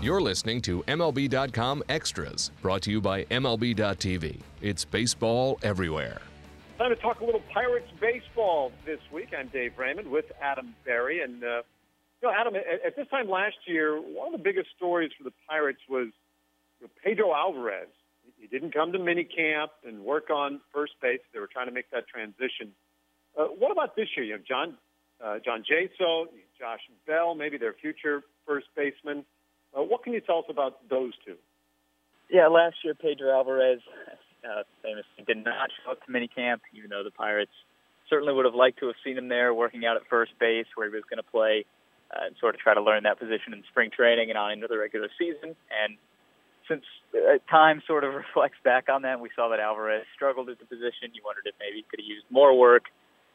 You're listening to MLB.com Extras, brought to you by MLB.tv. It's baseball everywhere. Time to talk a little Pirates baseball this week. I'm Dave Raymond with Adam Berry. And, uh, you know, Adam, at, at, this time last year, one of the biggest stories for the Pirates was you know, Pedro Alvarez. He didn't come to minicamp and work on first base. They were trying to make that transition. Uh, what about this year? You have John uh, John Jaso, Josh Bell, maybe their future first baseman. Uh, what can you tell us about those two? Yeah, last year Pedro Alvarez uh, famously did not show up to minicamp, even though the Pirates certainly would have liked to have seen him there working out at first base where he was going to play uh, and sort of try to learn that position in spring training and on into the regular season. And since uh, time sort of reflects back on that, we saw that Alvarez struggled at the position. You wondered if maybe he could have used more work.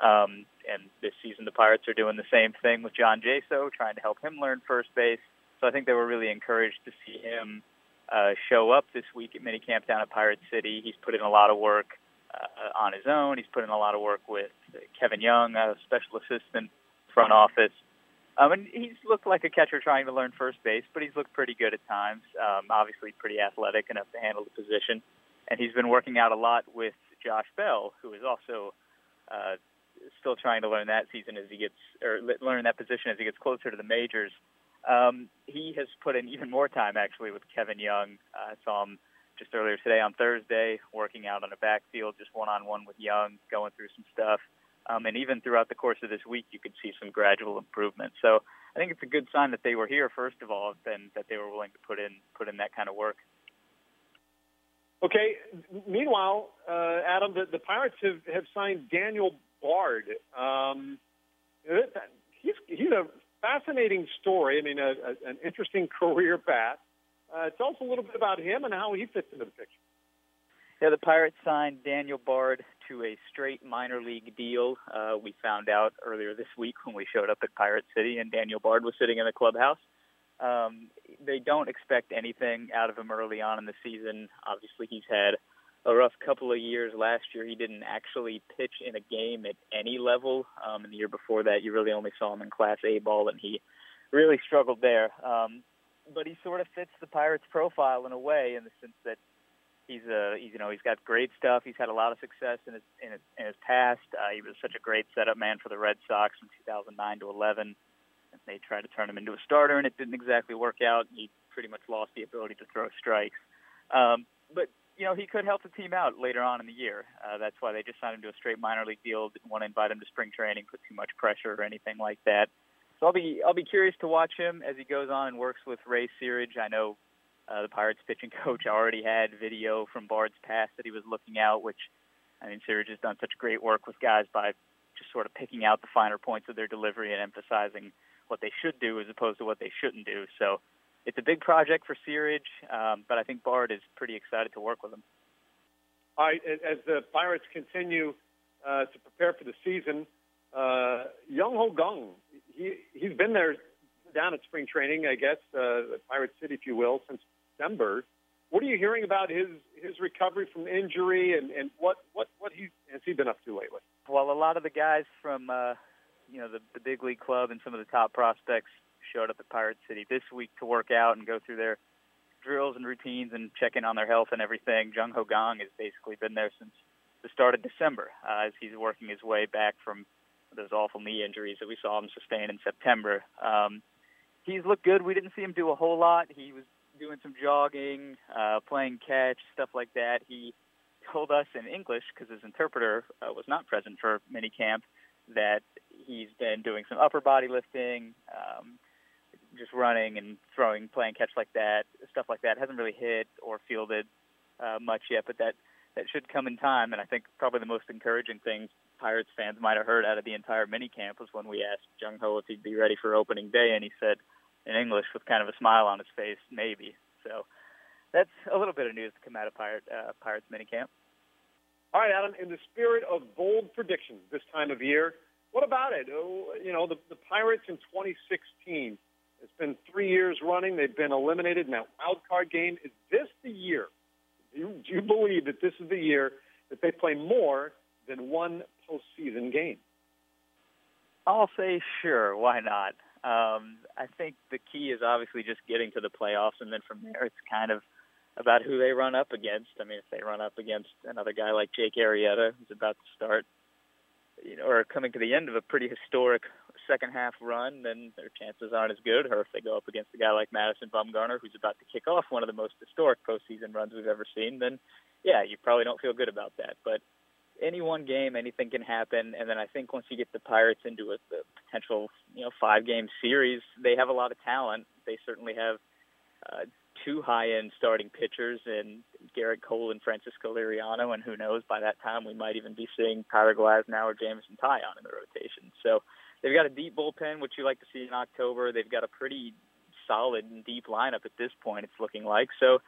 Um, and this season, the Pirates are doing the same thing with John Jaso, trying to help him learn first base. So I think they were really encouraged to see him uh, show up this week at minicamp down at Pirate City. He's put in a lot of work uh, on his own. He's put in a lot of work with Kevin Young, a special assistant front office. Um, and he's looked like a catcher trying to learn first base, but he's looked pretty good at times. Um, obviously, pretty athletic enough to handle the position. And he's been working out a lot with Josh Bell, who is also uh, still trying to learn that season as he gets, or learn that position as he gets closer to the majors. Um, he has put in even more time actually with Kevin Young. Uh, I saw him just earlier today on Thursday working out on a backfield, just one on one with Young, going through some stuff. Um, and even throughout the course of this week, you could see some gradual improvement. So I think it's a good sign that they were here first of all, and that they were willing to put in put in that kind of work. Okay. Meanwhile, uh, Adam, the, the Pirates have, have signed Daniel Bard. Um, he's he's a fascinating story. I mean, a, a, an interesting career path. Uh, tell us a little bit about him and how he fits into the picture. Yeah, the Pirates signed Daniel Bard to a straight minor league deal. Uh, we found out earlier this week when we showed up at Pirate City and Daniel Bard was sitting in the clubhouse. Um, they don't expect anything out of him early on in the season. Obviously, he's had a rough couple of years. Last year, he didn't actually pitch in a game at any level. Um, and the year before that, you really only saw him in Class A ball, and he really struggled there. Um, but he sort of fits the Pirates' profile in a way, in the sense that he's a he's, you know he's got great stuff. He's had a lot of success in his in his, in his past. Uh, he was such a great setup man for the Red Sox from 2009 to 11. And they tried to turn him into a starter, and it didn't exactly work out. He pretty much lost the ability to throw strikes. Um, but you know he could help the team out later on in the year. Uh, that's why they just signed him to a straight minor league deal. Didn't want to invite him to spring training, put too much pressure or anything like that. So I'll be I'll be curious to watch him as he goes on and works with Ray Searage. I know uh, the Pirates pitching coach already had video from Bard's past that he was looking out, which I mean Searage has done such great work with guys by just sort of picking out the finer points of their delivery and emphasizing what they should do as opposed to what they shouldn't do. So it's a big project for Searage, um, but I think Bard is pretty excited to work with him. All right, as the Pirates continue uh, to prepare for the season, uh, Jung Ho Kang, he he's been there down at spring training, I guess, uh, Pirate City, if you will, since December. What are you hearing about his his recovery from injury, and, and what what what he has he been up to lately? Well, a lot of the guys from uh, you know the, the big league club and some of the top prospects showed up at Pirate City this week to work out and go through their drills and routines and check in on their health and everything. Jung Ho Kang has basically been there since the start of December uh, as he's working his way back from those awful knee injuries that we saw him sustain in September. Um, he's looked good. We didn't see him do a whole lot. He was doing some jogging, uh, playing catch, stuff like that. He told us in English because his interpreter uh, was not present for mini camp that he's been doing some upper body lifting, um, just running and throwing, playing catch like that, stuff like that. Hasn't really hit or fielded uh, much yet, but that that should come in time. And I think probably the most encouraging thing Pirates fans might have heard out of the entire mini camp was when we asked Jung Ho if he'd be ready for opening day, and he said in English with kind of a smile on his face, maybe. So that's a little bit of news to come out of Pirate, uh, Pirates. All right, Adam. In the spirit of bold predictions this time of year, what about it? Oh, you know, the, the Pirates in 2016 it's been three years running. They've been eliminated in that wild card game. Is this the year? Do you, do you believe that this is the year that they play more than one postseason game? I'll say sure. Why not? Um, I think the key is obviously just getting to the playoffs, and then from there it's kind of about who they run up against. I mean, if they run up against another guy like Jake Arrieta, who's about to start, you know, or coming to the end of a pretty historic second half run, then their chances aren't as good. Or if they go up against a guy like Madison Bumgarner, who's about to kick off one of the most historic postseason runs we've ever seen, then yeah, you probably don't feel good about that. But any one game, anything can happen. And then I think once you get the Pirates into a, a potential, you know, five game series, they have a lot of talent. They certainly have uh, two high end starting pitchers in Gerrit Cole and Francisco Liriano. And who knows, by that time, we might even be seeing Tyler Glasnow or Jameson Taillon in the rotation. So they've got a deep bullpen, which you like to see in October. They've got a pretty solid and deep lineup at this point, it's looking like. So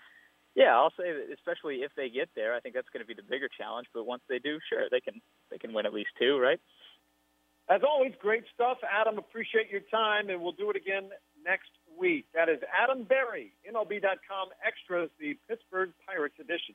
yeah, I'll say that especially if they get there, I think that's going to be the bigger challenge. But once they do, sure, they can they can win at least two, right? As always, great stuff, Adam. Appreciate your time, and we'll do it again next week. That is Adam Berry, MLB.com Extras, the Pittsburgh Pirates edition.